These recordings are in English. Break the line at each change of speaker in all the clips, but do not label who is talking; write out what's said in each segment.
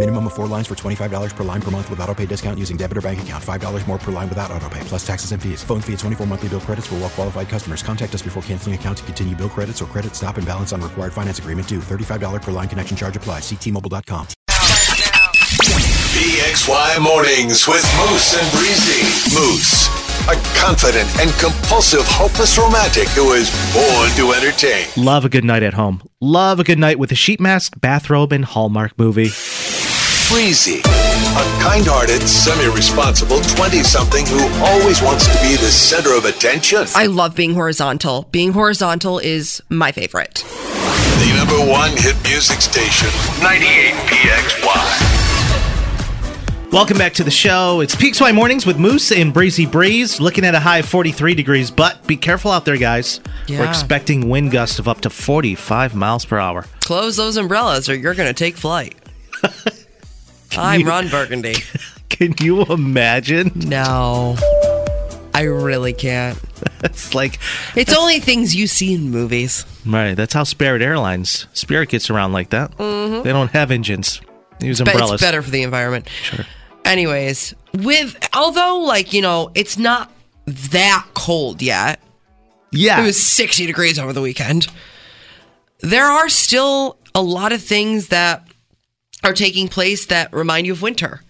Minimum of four lines for $25 per line per month with auto pay discount using debit or bank account. $5 more per line without auto pay, plus taxes and fees. Phone fee at 24 monthly bill credits for well qualified customers. Contact us before canceling account to continue bill credits or credit stop and balance on required finance agreement due. $35 per line connection charge applies. Ctmobile.com.
PXY Mornings with Moose and Breezy. Moose, a confident and compulsive, hopeless romantic who is born to entertain.
Love a good night at home. Love a good night with a sheet mask, bathrobe, and Hallmark movie.
Breezy, a kind-hearted, semi-responsible 20-something who always wants to be the center of attention.
I love being horizontal. Being horizontal is my favorite.
The number one hit music station, 98 PXY.
Welcome back to the show. It's PXY Mornings with Moose and Breezy Breeze. Looking at a high of 43 degrees, but be careful out there, guys. We're expecting wind gusts of up to 45 miles per hour.
Close those umbrellas or you're going to take flight. I'm
you-
Ron Burgundy.
Can you imagine?
No. I really can't.
It's like,
It's only things you see in movies.
right, that's how Spirit Airlines, Spirit gets around like that.
Mhm.
They don't have engines, they use
But
umbrellas.
it's better for the environment.
Sure.
Anyways, with although like, you know, it's not that cold yet.
Yeah.
It was 60 degrees over the weekend. There are still a lot of things that are taking place that remind you of winter.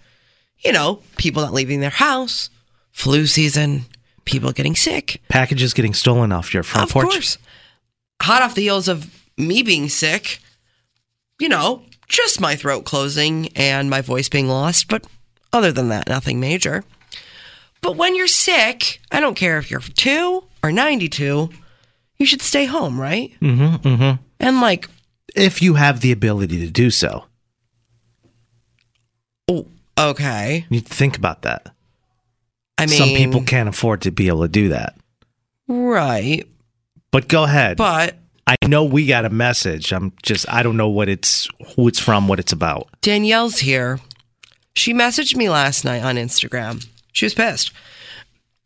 You know, people not leaving their house, flu season, people getting sick.
Packages getting stolen off your front
of
porch.
course. Hot off the heels of me being sick, you know, just my throat closing and my voice being lost, but other than that, nothing major. But when you're sick, I don't care if you're 2 or 92, you should stay home, right?
Mm-hmm, mm-hmm.
And like,
if you have the ability to do so,
okay.
you think about that.
I mean, some
people can't afford to be able to do that.
Right.
But go ahead.
But
I know we got a message. I'm just I don't know what it's who it's from, what it's about.
Danielle's here. She messaged me last night on Instagram. She was pissed.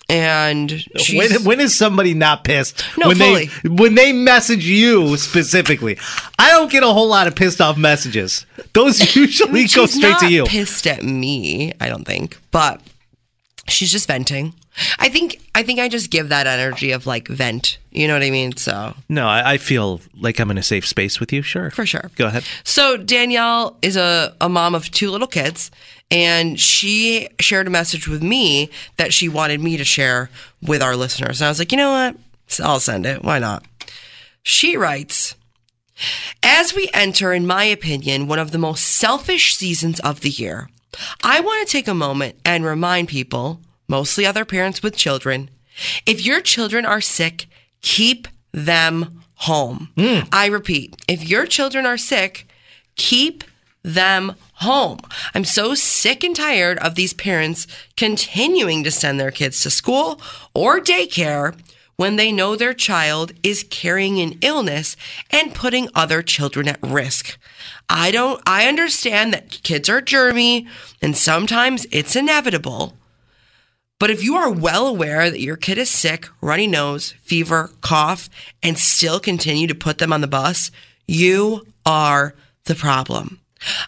And she's,
When, when is somebody not pissed?
No,
when
fully.
they when they message you specifically. I don't get a whole lot of pissed off messages. Those usually go straight to you.
Pissed at me, I don't think, but she's just venting. I think I think I just give that energy of like vent. You know what I mean? So
No, I, I feel like I'm in a safe space with you. Sure,
For sure.
Go ahead.
So Danielle is a, a mom of two little kids, and she shared a message with me that she wanted me to share with our listeners. And I was like, you know what? I'll send it. Why not? She writes, as we enter, in my opinion, one of the most selfish seasons of the year, I want to take a moment and remind people, mostly other parents with children, if your children are sick, keep them home. Mm. I repeat, if your children are sick, keep them home. I'm so sick and tired of these parents continuing to send their kids to school or daycare when they know their child is carrying an illness and putting other children at risk. I don't I understand that kids are germy and sometimes it's inevitable. But if you are well aware that your kid is sick, runny nose, fever, cough, and still continue to put them on the bus, you are the problem.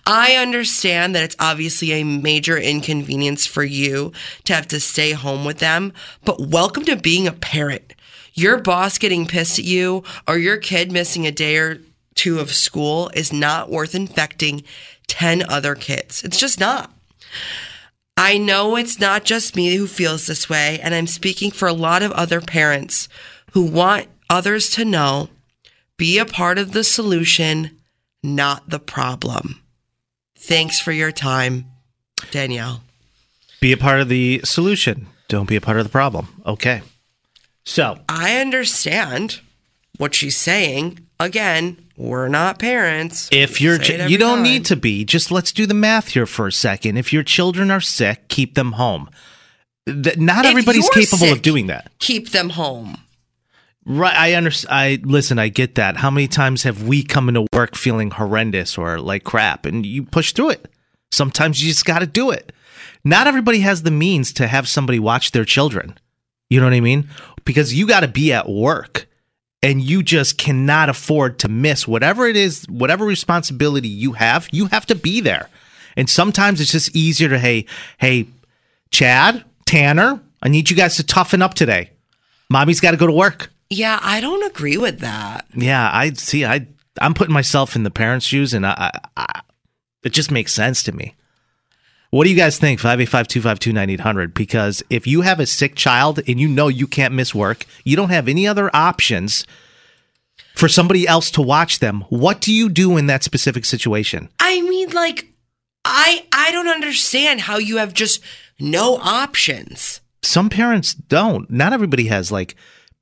I understand that it's obviously a major inconvenience for you to have to stay home with them, but welcome to being a parent. Your boss getting pissed at you or your kid missing a day or two of school is not worth infecting 10 other kids. It's just not. I know it's not just me who feels this way, and I'm speaking for a lot of other parents who want others to know be a part of the solution, not the problem. Thanks for your time, Danielle.
Be a part of the solution. Don't be a part of the problem. Okay. So
I understand what she's saying. Again, we're not parents.
if you're, ch- you don't
time.
need to be. Just let's do the math here for a second. If your children are sick, keep them home. Th- Not
If
everybody's capable of doing that.
Keep them home.
Right, I understand. I listen. I get that. How many times have we come into work feeling horrendous or like crap, and you push through it? Sometimes you just got to do it. Not everybody has the means to have somebody watch their children. You know what I mean? Because you got to be at work, and you just cannot afford to miss whatever it is, whatever responsibility you have. You have to be there, and sometimes it's just easier to hey, hey, Chad, Tanner, I need you guys to toughen up today. Mommy's got to go to work.
Yeah, I don't agree with that.
Yeah, I see. I I'm putting myself in the parents' shoes, and I, I, I it just makes sense to me. What do you guys think? Five eight five two five two nine eight hundred. Because if you have a sick child and you know you can't miss work, you don't have any other options for somebody else to watch them. What do you do in that specific situation?
I mean, like, I I don't understand how you have just no options.
Some parents don't. Not everybody has like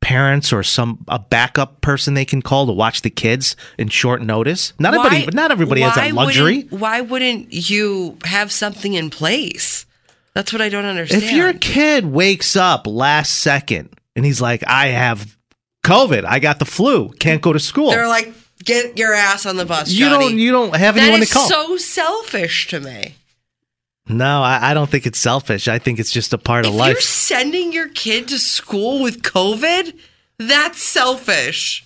parents or some a backup person they can call to watch the kids in short notice. Not everybody. Not everybody has
why
that luxury.
wouldn't- Why wouldn't you have something in place? That's what I don't understand.
If your kid wakes up last second and he's like, I have COVID, I got the flu, can't go to school.
they're like, get your ass on the bus.
you
Johnny."
don't you don't have
That
anyone to call.
so selfish to me.
No, I, I don't think it's selfish. I think it's just a part
If
of life.
you're sending your kid to school with COVID, that's selfish.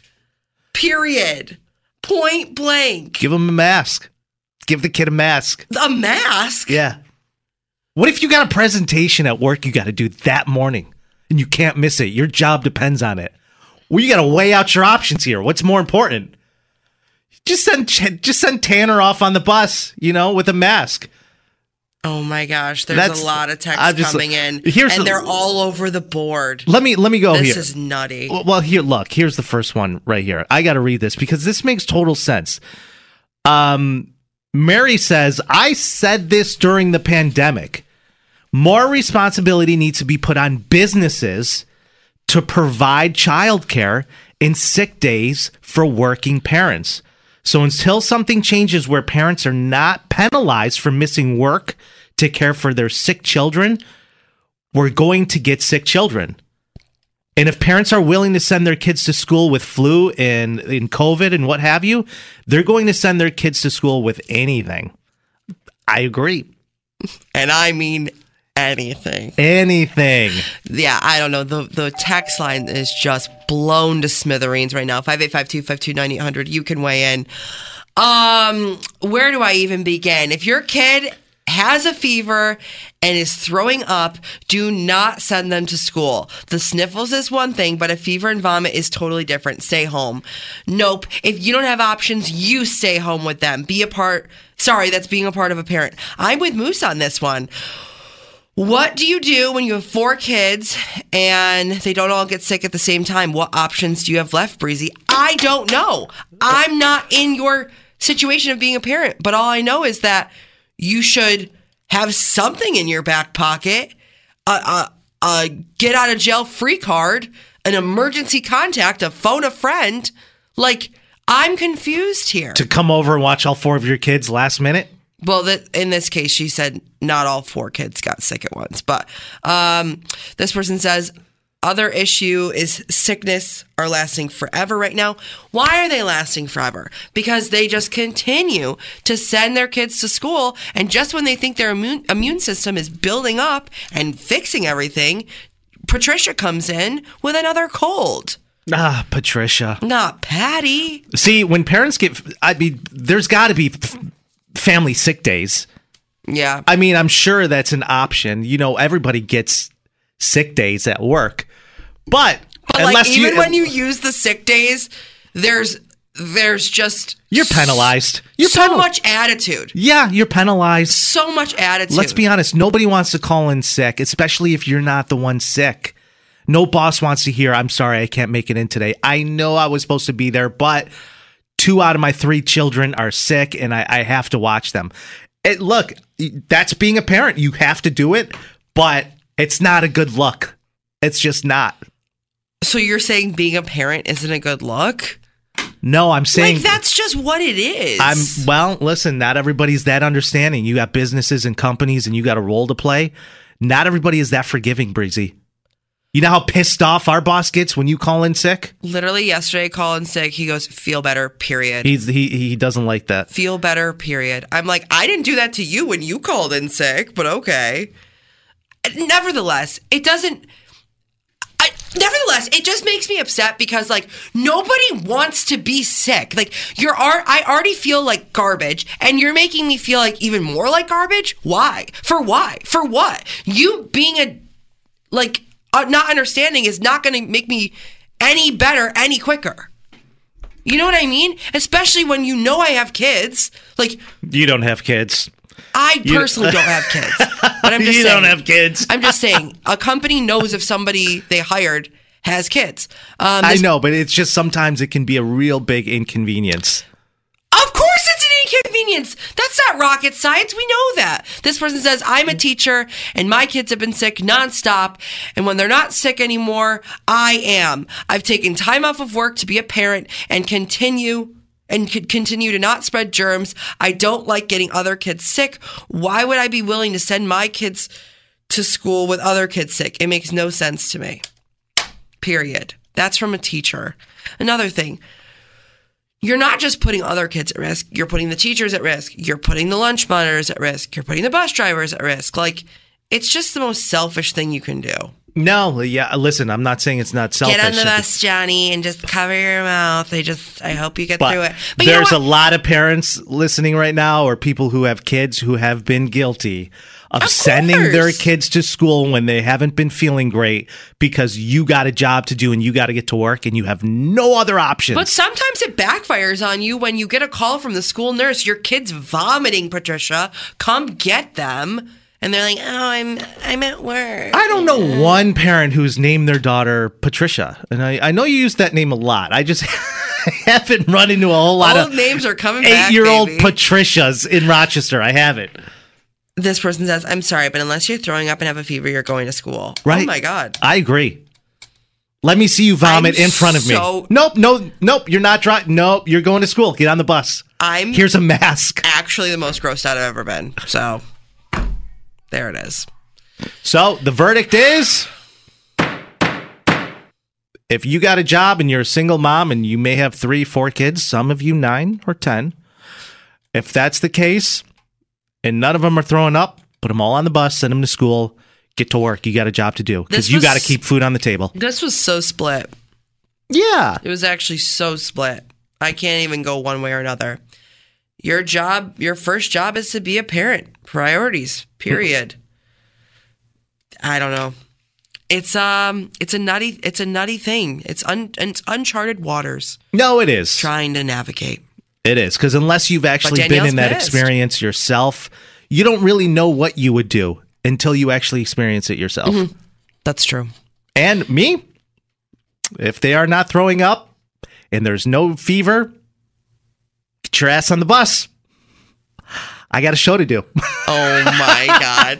Period. Point blank.
Give him a mask. Give the kid a mask.
A mask?
Yeah. What if you got a presentation at work you got to do that morning and you can't miss it? Your job depends on it. Well, you got to weigh out your options here. What's more important? Just send just send Tanner off on the bus, you know, with a mask.
Oh my gosh, there's
That's-
a lot of
I'm
texts
just-
coming in,
here's
and
the-
they're all over the board.
Let me let me go
this
here.
is nutty.
Well, well, here, look. Here's the first one right here. I got to read this because this makes total sense. Um, Mary says, "I said this during the pandemic. More responsibility needs to be put on businesses to provide childcare and sick days for working parents. So until something changes where parents are not penalized for missing work to care for their sick children, we're going to get sick children." And if parents are willing to send their kids to school with flu and in COVID and what have you, they're going to send their kids to school with anything. I agree.
And I mean anything.
Anything.
Yeah, I don't know. The the text line is just blown to smithereens right now. 585-252-9800. You can weigh in. Um, where do I even begin? If your kid has a fever and is throwing up, do not send them to school. The sniffles is one thing, but a fever and vomit is totally different. Stay home. Nope. If you don't have options, you stay home with them. Be a part. Sorry, that's being a part of a parent. I'm with Moose on this one. What do you do when you have four kids and they don't all get sick at the same time? What options do you have left, Breezy? I don't know. I'm not in your situation of being a parent, but all I know is that you should have something in your back pocket a, a, a get out of jail free card, an emergency contact, a phone a friend. Like, I'm confused here.
To come over and watch all four of your kids last minute?
Well, that in this case, she said not all four kids got sick at once, but um, this person says other issue is sickness are lasting forever right now. Why are they lasting forever? Because they just continue to send their kids to school, and just when they think their immune immune system is building up and fixing everything, Patricia comes in with another cold.
Ah, Patricia.
Not Patty.
See, when parents get, I mean, there's got to be family sick days.
Yeah.
I mean, I'm sure that's an option. You know, everybody gets sick days at work, but,
But
unless
like even
you,
when you use the sick days, there's there's just
you're penalized. You're
so
penal-
much attitude.
Yeah, you're penalized.
So much attitude.
Let's be honest. Nobody wants to call in sick, especially if you're not the one sick. No boss wants to hear, I'm sorry, I can't make it in today. I know I was supposed to be there, but two out of my three children are sick and I, I have to watch them. It, look, that's being a parent. You have to do it, but it's not a good look. It's just not.
So you're saying being a parent isn't a good look?
No, I'm saying
like that's just what it is.
I'm well, listen, not everybody's that understanding. You got businesses and companies and you got a role to play. Not everybody is that forgiving, Breezy. You know how pissed off our boss gets when you call in sick?
Literally yesterday, call in sick, he goes, "Feel better." Period.
He's he he doesn't like that.
Feel better. Period. I'm like, I didn't do that to you when you called in sick, but okay. Nevertheless, it doesn't. I, nevertheless, it just makes me upset because like nobody wants to be sick. Like you're, I already feel like garbage, and you're making me feel like even more like garbage. Why? For why? For what? You being a like uh, not understanding is not going to make me any better any quicker. You know what I mean? Especially when you know I have kids. Like
You don't have kids.
I personally don't have kids, but I'm just
You
saying,
don't have kids.
I'm just saying a company knows if somebody they hired has kids. Um,
I know, but it's just sometimes it can be a real big inconvenience.
Of course, it's an That's not rocket science. We know that. This person says, I'm a teacher and my kids have been sick nonstop. And when they're not sick anymore, I am. I've taken time off of work to be a parent and continue and could continue to not spread germs. I don't like getting other kids sick. Why would I be willing to send my kids to school with other kids sick? It makes no sense to me. Period. That's from a teacher. Another thing, you're not just putting other kids at risk, you're putting the teachers at risk, you're putting the lunch monitors at risk, you're putting the bus drivers at risk. Like, it's just the most selfish thing you can do.
No, yeah, listen, I'm not saying it's not selfish.
Get on the bus, Johnny, and just cover your mouth. I just, I hope you get
But
through it. But you know
there's a lot of parents listening right now, or people who have kids who have been guilty of, sending their kids to school when they haven't been feeling great because you got a job to do and you got to get to work and you have no other options.
But sometimes it backfires on you when you get a call from the school nurse. Your kid's vomiting, Patricia. Come get them. And they're like, "Oh, I'm I'm at work."
I don't know one parent who's named their daughter Patricia, and I, I know you use that name a lot. I just haven't run into a whole lot
Old
of
names are coming back.
eight-year-old
baby.
Patricias in Rochester. I haven't.
This person says, "I'm sorry, but unless you're throwing up and have a fever, you're going to school."
Oh right?
Oh my god.
I agree. Let me see you vomit
I'm
in front of
so-
me. Nope, no, nope. You're not driving. Nope, you're going to school. Get on the bus.
I'm
Here's a mask.
actually the most grossed out I've ever been. So there it is.
So the verdict is if you got a job and you're a single mom and you may have three, four kids, some of you nine or 10, if that's the case and none of them are throwing up, put them all on the bus, send them to school, get to work. You got a job to do because you got to keep food on the table.
This was so split.
Yeah.
It was actually so split. I can't even go one way or another. Your job, your first job is to be a parent. Priorities. Period. I don't know. It's um it's a nutty it's a nutty thing. It's un it's uncharted waters
No, it is.
trying to navigate.
It is because unless you've actually been in that
pissed.
experience yourself, you don't really know what you would do until you actually experience it yourself.
Mm-hmm. That's true.
And me, if they are not throwing up and there's no fever, get your ass on the bus. I got a show to do.
Oh my god.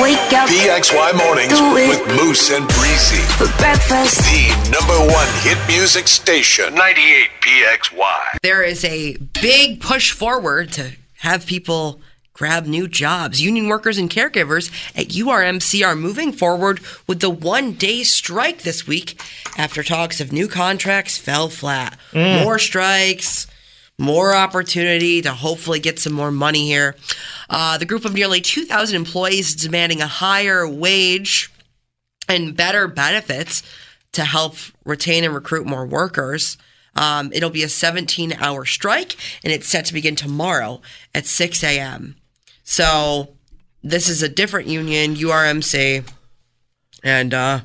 Wake up
PXY Mornings with Moose and Breezy.
for breakfast.
The number one hit music station. 98 PXY.
there is a big push forward to have people grab new jobs. Union workers and caregivers at URMC are moving forward with the one day strike this week after talks of new contracts fell flat. Mm. More strikes. More opportunity to hopefully get some more money here. Uh, the group of nearly 2,000 employees demanding a higher wage and better benefits to help retain and recruit more workers. Um, it'll be a 17 hour strike and it's set to begin tomorrow at 6 a.m. So this is a different union, URMC, and uh,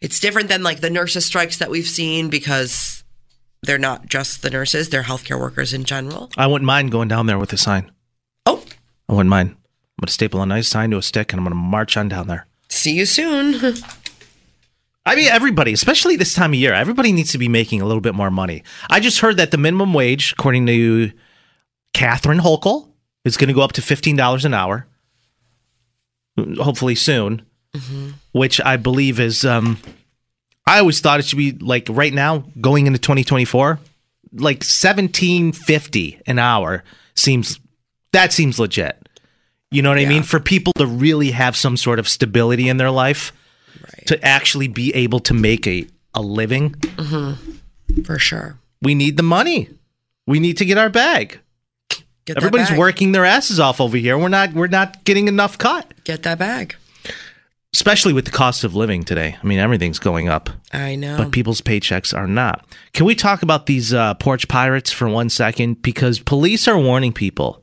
it's different than like the nurses' strikes that we've seen because they're not just the nurses, they're healthcare workers in general.
I wouldn't mind going down there with a sign.
Oh,
I wouldn't mind. I'm going to staple a nice sign to a stick and I'm going to march on down there.
see you soon.
I mean, everybody, especially this time of year, everybody needs to be making a little bit more money. I just heard that the minimum wage, according to Catherine Hochul is going to go up to $15 an hour, hopefully soon, which I believe is, um, I always thought it should be like right now going into 2024, like 1750 an hour seems, that seems legit. You know what I mean? For people to really have some sort of stability in their life, right. to actually be able to make a, a living, mm-hmm.
For sure.
we need the money. We need to get our bag.
Get
Everybody's
bag.
working their asses off over here. We're not we're not getting enough cut,
Get that bag.
Especially with the cost of living today. I mean, everything's going up,
I know.
but people's paychecks are not. Can we talk about these uh, porch pirates for one second? Because police are warning people,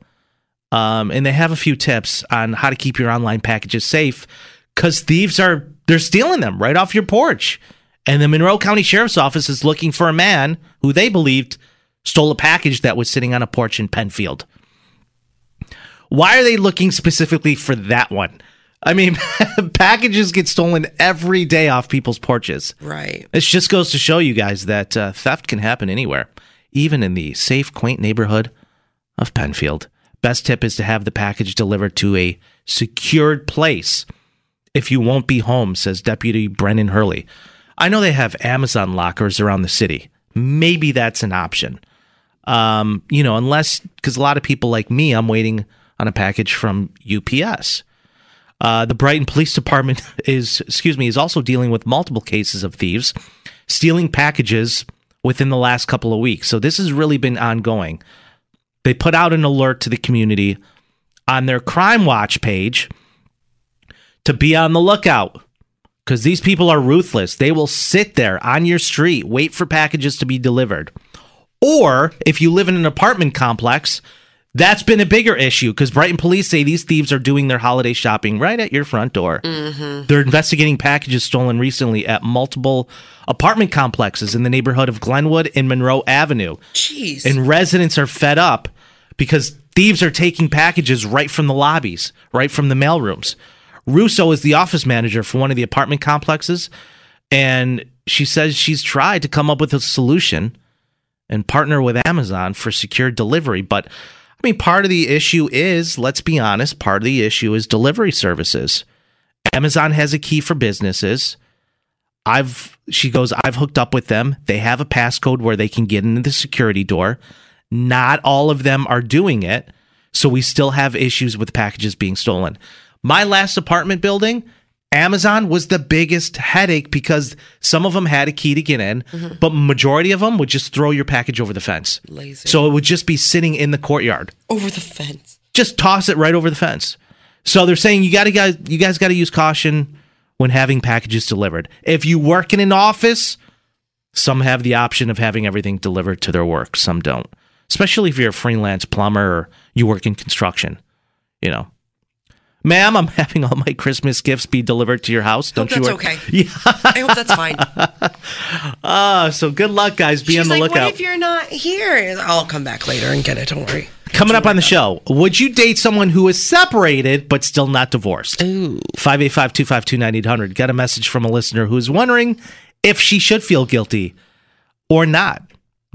um, and they have a few tips on how to keep your online packages safe. Because thieves are they're stealing them right off your porch, and the Monroe County Sheriff's Office is looking for a man who they believed stole a package that was sitting on a porch in Penfield. Why are they looking specifically for that one? I mean, packages get stolen every day off people's porches.
right.
It just goes to show you guys that uh, theft can happen anywhere, even in the safe, quaint neighborhood of Penfield. Best tip is to have the package delivered to a secured place if you won't be home, says Deputy Brennan Hurley. I know they have Amazon lockers around the city. Maybe that's an option. Um, you know, unless because a lot of people like me, I'm waiting on a package from UPS. Uh, the Brighton Police Department is, excuse me, is also dealing with multiple cases of thieves stealing packages within the last couple of weeks. So this has really been ongoing. They put out an alert to the community on their Crime Watch page to be on the lookout because these people are ruthless. They will sit there on your street, wait for packages to be delivered. Or if you live in an apartment complex, that's been a bigger issue because Brighton police say these thieves are doing their holiday shopping right at your front door. Mm-hmm. They're investigating packages stolen recently at multiple apartment complexes in the neighborhood of Glenwood and Monroe Avenue.
Jeez.
And residents are fed up because thieves are taking packages right from the lobbies, right from the mailrooms. Russo is the office manager for one of the apartment complexes, and she says she's tried to come up with a solution and partner with Amazon for secure delivery. But I mean, part of the issue is, let's be honest, part of the issue is delivery services. Amazon has a key for businesses. I've she goes, I've hooked up with them. They have a passcode where they can get into the security door. Not all of them are doing it. So we still have issues with packages being stolen. My last apartment building, Amazon was the biggest headache because some of them had a key to get in, mm-hmm. but majority of them would just throw your package over the fence.
Lazy.
So it would just be sitting in the courtyard
Over the fence.
just toss it right over the fence. So they're saying you got to guys you guys got to use caution when having packages delivered. If you work in an office, some have the option of having everything delivered to their work, some don't. Especially if you're a freelance plumber or you work in construction, you know. Ma'am, I'm having all my Christmas gifts be delivered to your house. Don't you
that's
work?
okay.
Yeah.
I hope that's fine.
Ah, so good luck, guys. Be
She's
on the
like,
lookout.
what if you're not here? I'll come back later and get it. Don't worry.
Coming up on the show, would you date someone who is separated but still not divorced?
Ooh.
585 252 9800. Got a message from a listener who's wondering if she should feel guilty or not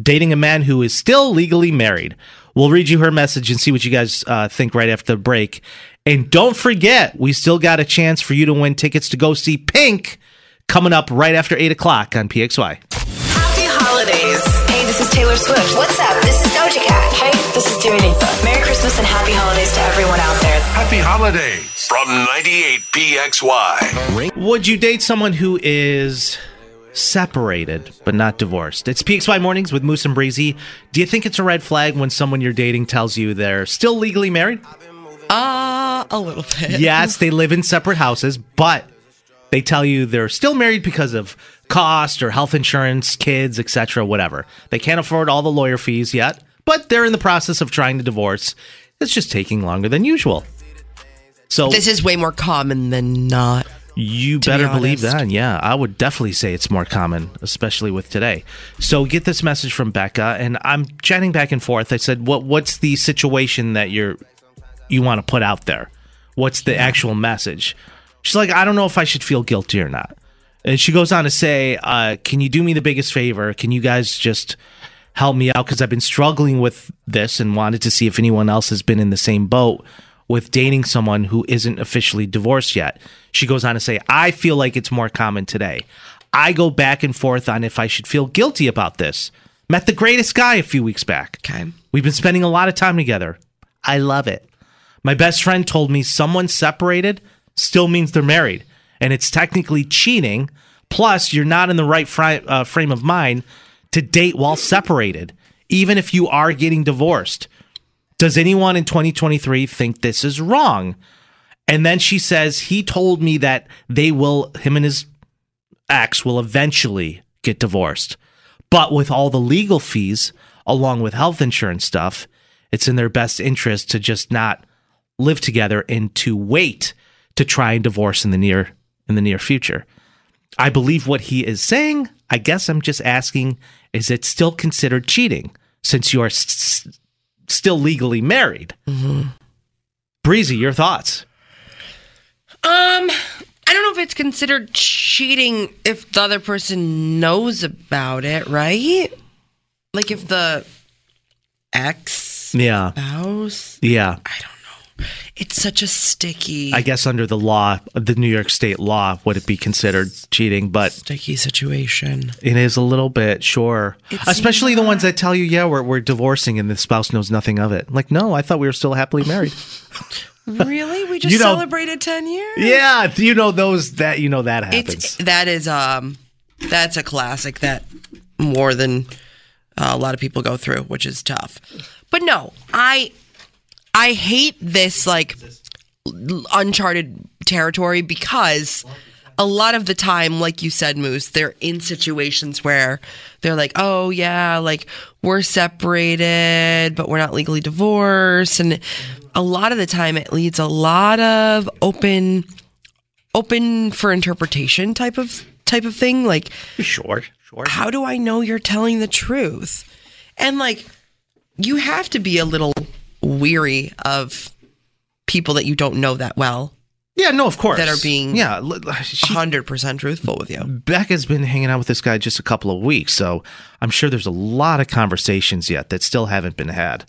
dating a man who is still legally married. We'll read you her message and see what you guys uh, think right after the break. And don't forget, we still got a chance for you to win tickets to go see Pink coming up right after 8 o'clock on PXY.
Happy holidays. Hey, this is Taylor Swift. What's up? This is Doja Cat. Hey, this is Dua Lipa. Merry Christmas and happy holidays to everyone out there.
Happy holidays from 98 PXY.
Would you date someone who is separated but not divorced? It's PXY Mornings with Moose and Breezy. Do you think it's a red flag when someone you're dating tells you they're still legally married?
Uh, a little bit.
yes, they live in separate houses, but they tell you they're still married because of cost or health insurance, kids, etc., whatever. They can't afford all the lawyer fees yet, but they're in the process of trying to divorce. It's just taking longer than usual. So
This is way more common than not.
you
to be
better believe that. Yeah, I would definitely say it's more common, especially with today. So get this message from Becca, and I'm chatting back and forth. I said, "What what's the situation that you're you want to put out there? What's the actual message?" She's like, "I don't know if I should feel guilty or not." And she goes on to say, uh, "Can you do me the biggest favor? Can you guys just help me out because I've been struggling with this and wanted to see if anyone else has been in the same boat with dating someone who isn't officially divorced yet. She goes on to say, I feel like it's more common today. I go back and forth on if I should feel guilty about this. Met the greatest guy a few weeks back.
Okay.
We've been spending a lot of time together. I love it. My best friend told me someone separated still means they're married, and it's technically cheating. Plus, you're not in the right uh, frame of mind to date while separated, even if you are getting divorced. Does anyone in 2023 think this is wrong? And then she says he told me that they will, him and his ex will eventually get divorced. But with all the legal fees, along with health insurance stuff, it's in their best interest to just not live together and to wait to try and divorce in the near in the near future. I believe what he is saying. I guess I'm just asking is it still considered cheating since you are s- still legally married? Breezy, your thoughts?
Um, I don't know if it's considered cheating if the other person knows about it, right? Like if the ex
Yeah.
spouse.
Yeah.
It's such a sticky,
I guess under the law, the New York state law, would it be considered cheating? But
sticky situation.
it is a little bit, sure. Especially the ones that tell you, yeah, we're, we're divorcing and the spouse knows nothing of it. Like, no, I thought we were still happily married.
Really? We just
You know-
celebrated ten years.
yeah. You know, those that, you know, that happens.
It's that is um that's a classic that more than uh, a lot of people go through, which is tough. But no, I I hate this like uncharted territory because a lot of the time, like you said, Moose, they're in situations where they're like, oh, yeah, like we're separated, but we're not legally divorced. And a lot of the time, it leads a lot of open, open for interpretation type of type of thing. Like,
sure, sure.
How do I know you're telling the truth? And like, you have to be a little weary of people that you don't know that well.
Yeah, no, of course.
That are being
yeah,
hundred percent truthful with you.
Becca's been hanging out with this guy just a couple of weeks, so I'm sure there's a lot of conversations yet that still haven't been had.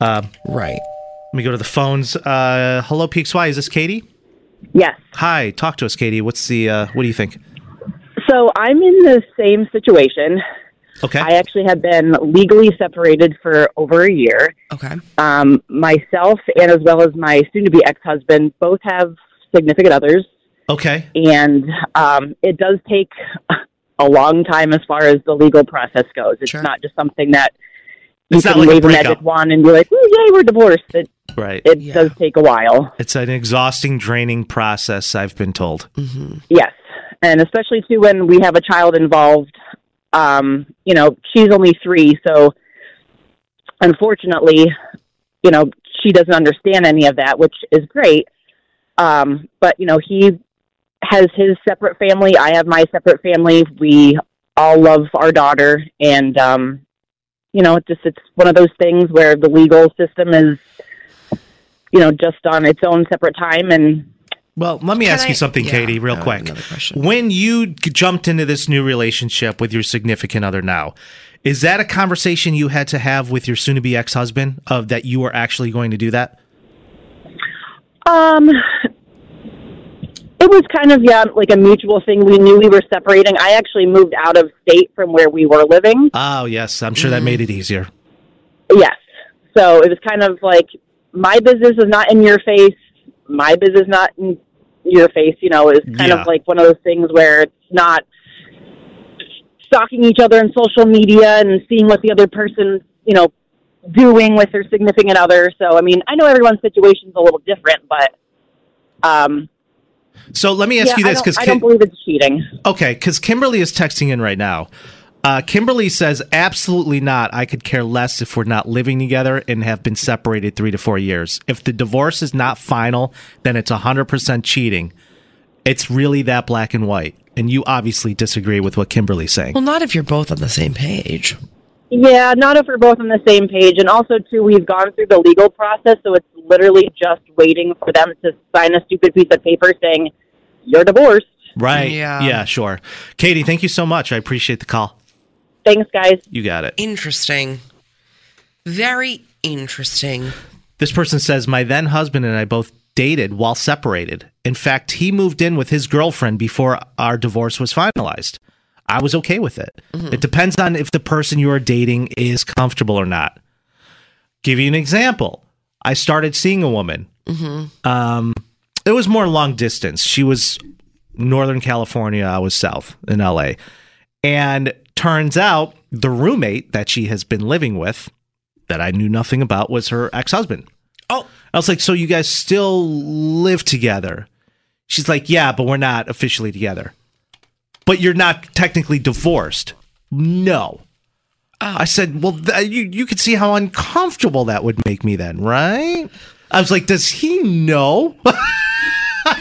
Uh,
right.
Let me go to the phones. Uh, hello, PXY. Is this Katie?
Yes.
Hi. Talk to us, Katie. What's the? Uh, what do you think?
So I'm in the same situation.
Okay.
I actually have been legally separated for over a year.
Okay.
Um, myself and as well as my soon-to-be ex-husband both have significant others,
Okay.
and um, it does take a long time as far as the legal process goes. It's not just something that you
It's
can
like
wave a magic wand and be like, "Oh, yay, we're divorced." It
Right.
it does take a while.
It's an exhausting, draining process. I've been told.
Yes, and especially too when we have a child involved. Um, you know, she's only three, so unfortunately, you know, she doesn't understand any of that, which is great. Um, but you know, he has his separate family. I have my separate family. We all love our daughter, and um, you know, it's just it's one of those things where the legal system is, you know, just on its own separate time and.
Well, let me
Can
ask you something,
yeah,
Katie, real
uh,
quick. When you jumped into this new relationship with your significant other now, is that a conversation you had to have with your soon-to-be ex-husband of that you were actually going to do that?
Um, it was kind of yeah, like a mutual thing. We knew we were separating. I actually moved out of state from where we were living.
Oh, yes. I'm sure that made it easier.
Yes, so it was kind of like my business is not in your face. My business not in your face. You know, is kind
Yeah.
of like one of those things where it's not stalking each other in social media and seeing what the other person, you know, doing with their significant other. So, I mean, I know everyone's situation's a little different, but um,
So let me ask
yeah,
you this because
I don't believe it's cheating.
Okay, because Kimberly is texting in right now. Uh, Kimberly says, absolutely not. I could care less if we're not living together and have been separated three to four years. If the divorce is not final, then it's 100% cheating. It's really that black and white. And you obviously disagree with what Kimberly's saying.
Well, not if you're both on the same page.
Yeah, not if we're both on the same page. And also, too, we've gone through the legal process, so it's literally just waiting for them to sign a stupid piece of paper saying, you're divorced.
Right.
Yeah.
Yeah, sure. Katie, thank you so much. I appreciate the call.
Thanks, guys.
You got it.
Interesting. Very interesting.
This person says, My then husband and I both dated while separated. In fact, he moved in with his girlfriend before our divorce was finalized. I was okay with it. It depends on if the person you are dating is comfortable or not. Give you an example. I started seeing a woman.
Mm-hmm.
Um, it was more long distance. She was Northern California. I was South in LA. And turns out the roommate that she has been living with that I knew nothing about was her ex husband.
Oh.
I was like, so you guys still live together? She's like, yeah, but we're not officially together. But you're not technically divorced. No. Oh. I said, well, th- you you could see how uncomfortable that would make me then, right? I was like, does he know?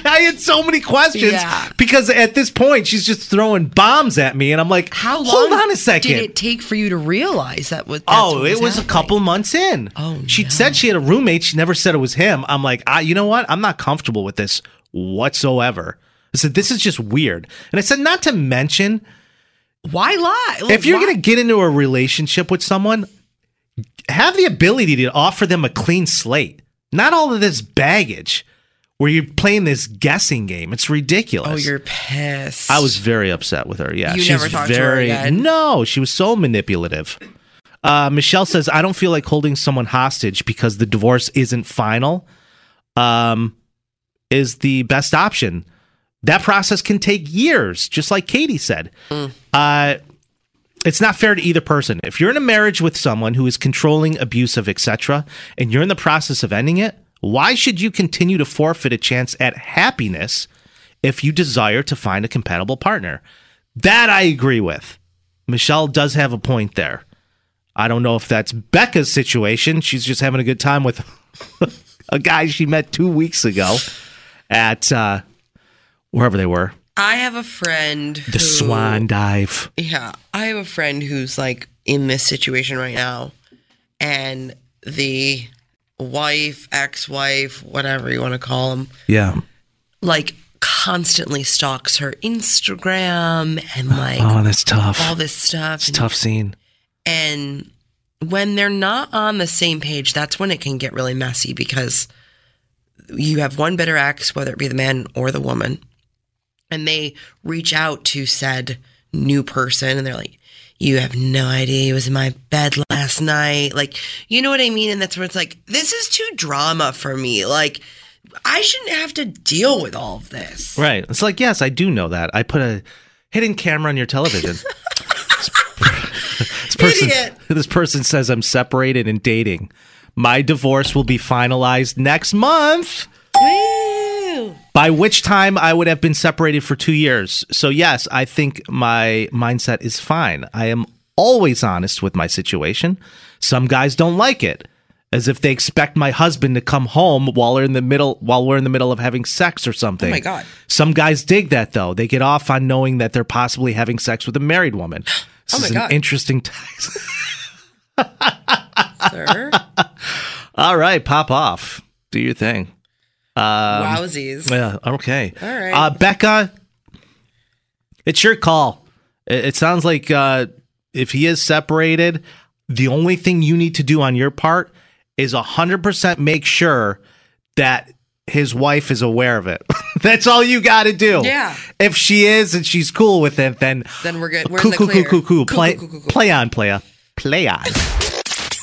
I had so many questions
Yeah.
because at this point she's just throwing bombs at me, and I'm like,
How long
hold on a second.
did it take for you to realize that was?
Oh,
what
it was a couple months in. Oh, she said she had a roommate. She never said it was him. I'm like, ah, you know what? I'm not comfortable with this whatsoever. I said this is just weird, and I said not to mention
Why lie?
if you're
Why-
gonna get into a relationship with someone, have the ability to offer them a clean slate, not all of this baggage where you're playing this guessing game. It's ridiculous.
Oh, you're pissed.
I was very upset with her. Yeah,
You
she's
never talked to her
very
again?
no. She was so manipulative. Uh, Michelle says, "I don't feel like holding someone hostage because the divorce isn't final. Um, is the best option. That process can take years, just like Katie said. Uh, it's not fair to either person. If you're in a marriage with someone who is controlling, abusive, etc., and you're in the process of ending it, why should you continue to forfeit a chance at happiness if you desire to find a compatible partner? That I agree with. Michelle does have a point there. I don't know if that's Becca's situation. She's just having a good time with a guy she met two weeks ago at uh, wherever they were.
I have a friend.
The
who-
Swan Dive.
Yeah, I have a friend who's like in this situation right now, and the wife, ex-wife, whatever you want to call them,
Yeah.
like constantly stalks her Instagram and like
Oh, that's tough.
all this stuff.
It's
and-
tough scene.
And when they're not on the same page, that's when it can get really messy because you have one bitter ex, whether it be the man or the woman, and they reach out to said new person and they're like, You have no idea he was in my bed last night. Like, you know what I mean? And that's where it's like, This is too drama for me. Like, I shouldn't have to deal with all of this.
Right. It's like, yes, I do know that. I put a hidden camera on your television. this person,
Idiot.
This person says I'm separated and dating. My divorce will be finalized next month. By which time I would have been separated for two years. So, yes, I think my mindset is fine. I am always honest with my situation. Some guys don't like it, as if they expect my husband to come home while we're in the middle while we're in the middle of having sex or something.
Oh my God.
Some guys dig that though. They get off on knowing that they're possibly having sex with a married woman. Oh this
Oh my
is
God.
an interesting t-
Sir.
All right, pop off. Do your thing. Um,
Wowsies.
Yeah, okay.
All right.
Uh, Becca, it's your call. It, it sounds like uh, if he is separated, the only thing you need to do on your part is 100% make sure that his wife is aware of it. That's all you got to do.
Yeah.
If she is and she's cool with it, then
Then we're good. We're
cool,
in the
cool,
clear.
cool, cool, cool. Play,
cool, cool, cool.
play on, playa. Play on.